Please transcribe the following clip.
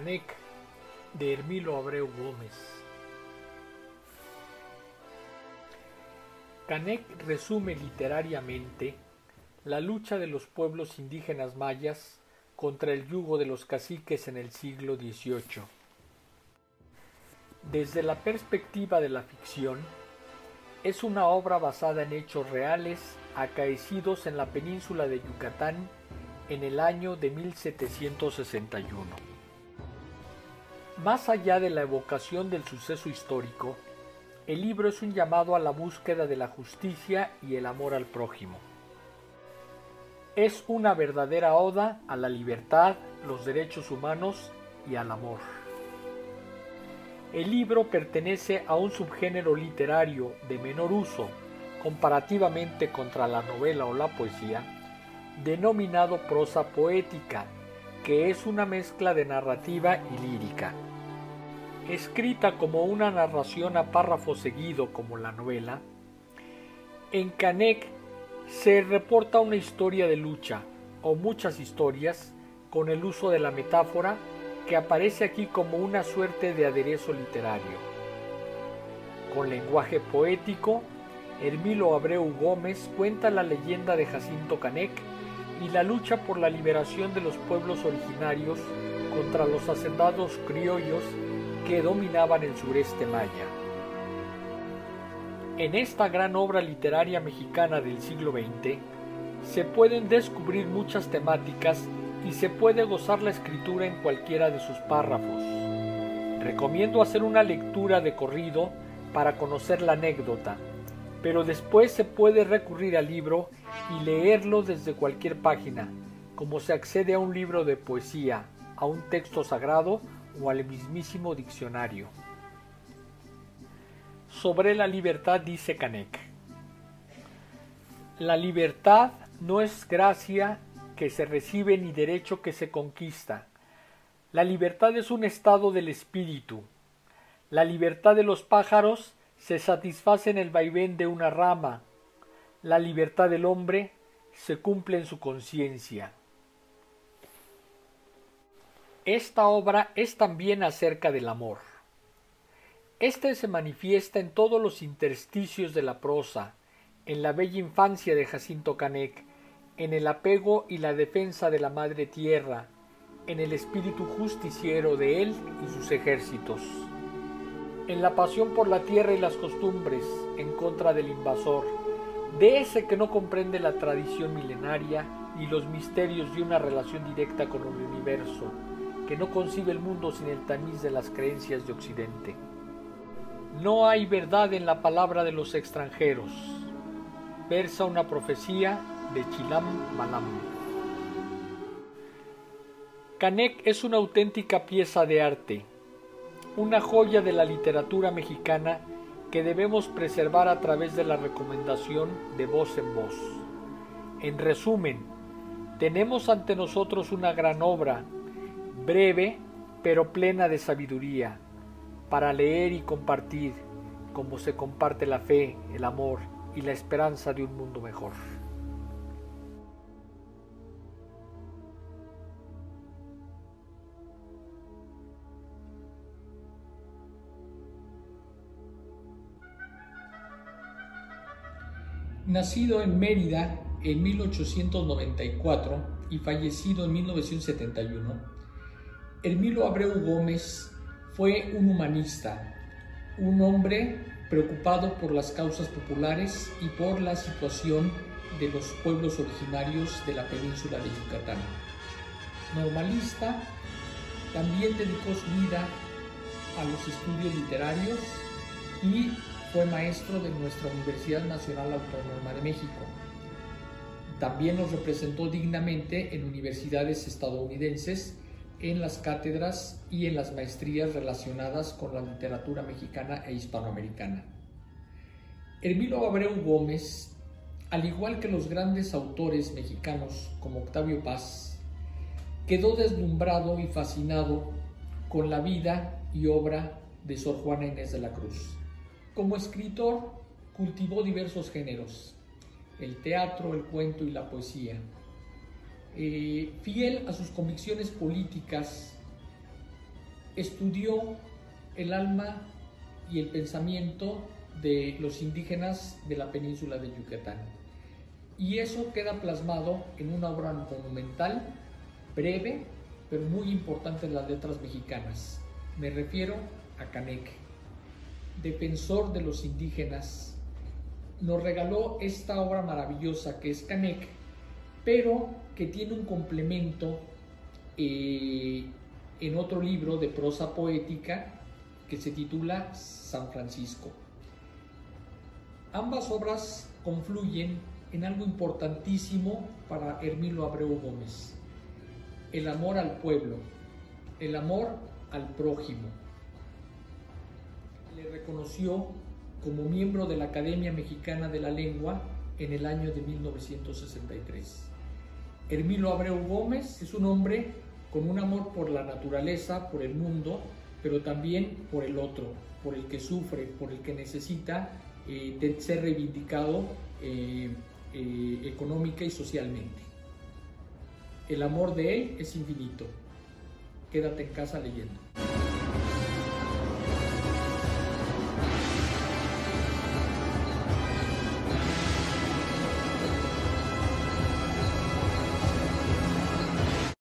Canec de Hermilo Abreu Gómez. Canec resume literariamente la lucha de los pueblos indígenas mayas contra el yugo de los caciques en el siglo XVIII. Desde la perspectiva de la ficción, es una obra basada en hechos reales acaecidos en la península de Yucatán en el año de 1761. Más allá de la evocación del suceso histórico, el libro es un llamado a la búsqueda de la justicia y el amor al prójimo. Es una verdadera oda a la libertad, los derechos humanos y al amor. El libro pertenece a un subgénero literario de menor uso comparativamente contra la novela o la poesía, denominado prosa poética, que es una mezcla de narrativa y lírica. Escrita como una narración a párrafo seguido como la novela, en Canek se reporta una historia de lucha o muchas historias con el uso de la metáfora que aparece aquí como una suerte de aderezo literario. Con lenguaje poético, Hermilo Abreu Gómez cuenta la leyenda de Jacinto Canec y la lucha por la liberación de los pueblos originarios contra los hacendados criollos que dominaban el sureste maya. En esta gran obra literaria mexicana del siglo XX se pueden descubrir muchas temáticas y se puede gozar la escritura en cualquiera de sus párrafos. Recomiendo hacer una lectura de corrido para conocer la anécdota, pero después se puede recurrir al libro y leerlo desde cualquier página, como se accede a un libro de poesía, a un texto sagrado o al mismísimo diccionario. Sobre la libertad dice Canek. La libertad no es gracia que se recibe ni derecho que se conquista. La libertad es un estado del espíritu. La libertad de los pájaros se satisface en el vaivén de una rama. La libertad del hombre se cumple en su conciencia. Esta obra es también acerca del amor. Este se manifiesta en todos los intersticios de la prosa, en la bella infancia de Jacinto Canec, en el apego y la defensa de la madre tierra, en el espíritu justiciero de él y sus ejércitos en la pasión por la tierra y las costumbres en contra del invasor, de ese que no comprende la tradición milenaria y los misterios de una relación directa con el universo, que no concibe el mundo sin el tamiz de las creencias de Occidente. No hay verdad en la palabra de los extranjeros. Versa una profecía de Chilam Malam. Canek es una auténtica pieza de arte, una joya de la literatura mexicana que debemos preservar a través de la recomendación de voz en voz. En resumen, tenemos ante nosotros una gran obra, breve pero plena de sabiduría, para leer y compartir como se comparte la fe, el amor y la esperanza de un mundo mejor. Nacido en Mérida en 1894 y fallecido en 1971, Hermilo Abreu Gómez fue un humanista, un hombre preocupado por las causas populares y por la situación de los pueblos originarios de la península de Yucatán. Normalista, también dedicó su vida a los estudios literarios y fue maestro de nuestra Universidad Nacional Autónoma de México. También nos representó dignamente en universidades estadounidenses en las cátedras y en las maestrías relacionadas con la literatura mexicana e hispanoamericana. Hermilo Abreu Gómez, al igual que los grandes autores mexicanos como Octavio Paz, quedó deslumbrado y fascinado con la vida y obra de Sor Juana Inés de la Cruz. Como escritor, cultivó diversos géneros, el teatro, el cuento y la poesía. Eh, fiel a sus convicciones políticas, estudió el alma y el pensamiento de los indígenas de la península de Yucatán. Y eso queda plasmado en una obra monumental, breve, pero muy importante en las letras mexicanas. Me refiero a Canek, defensor de los indígenas. Nos regaló esta obra maravillosa que es Canek, pero que tiene un complemento eh, en otro libro de prosa poética que se titula San Francisco. Ambas obras confluyen en algo importantísimo para Hermilo Abreu Gómez, el amor al pueblo, el amor al prójimo. Le reconoció como miembro de la Academia Mexicana de la Lengua en el año de 1963. Hermilo Abreu Gómez es un hombre con un amor por la naturaleza, por el mundo, pero también por el otro, por el que sufre, por el que necesita eh, ser reivindicado eh, eh, económica y socialmente. El amor de él es infinito. Quédate en casa leyendo.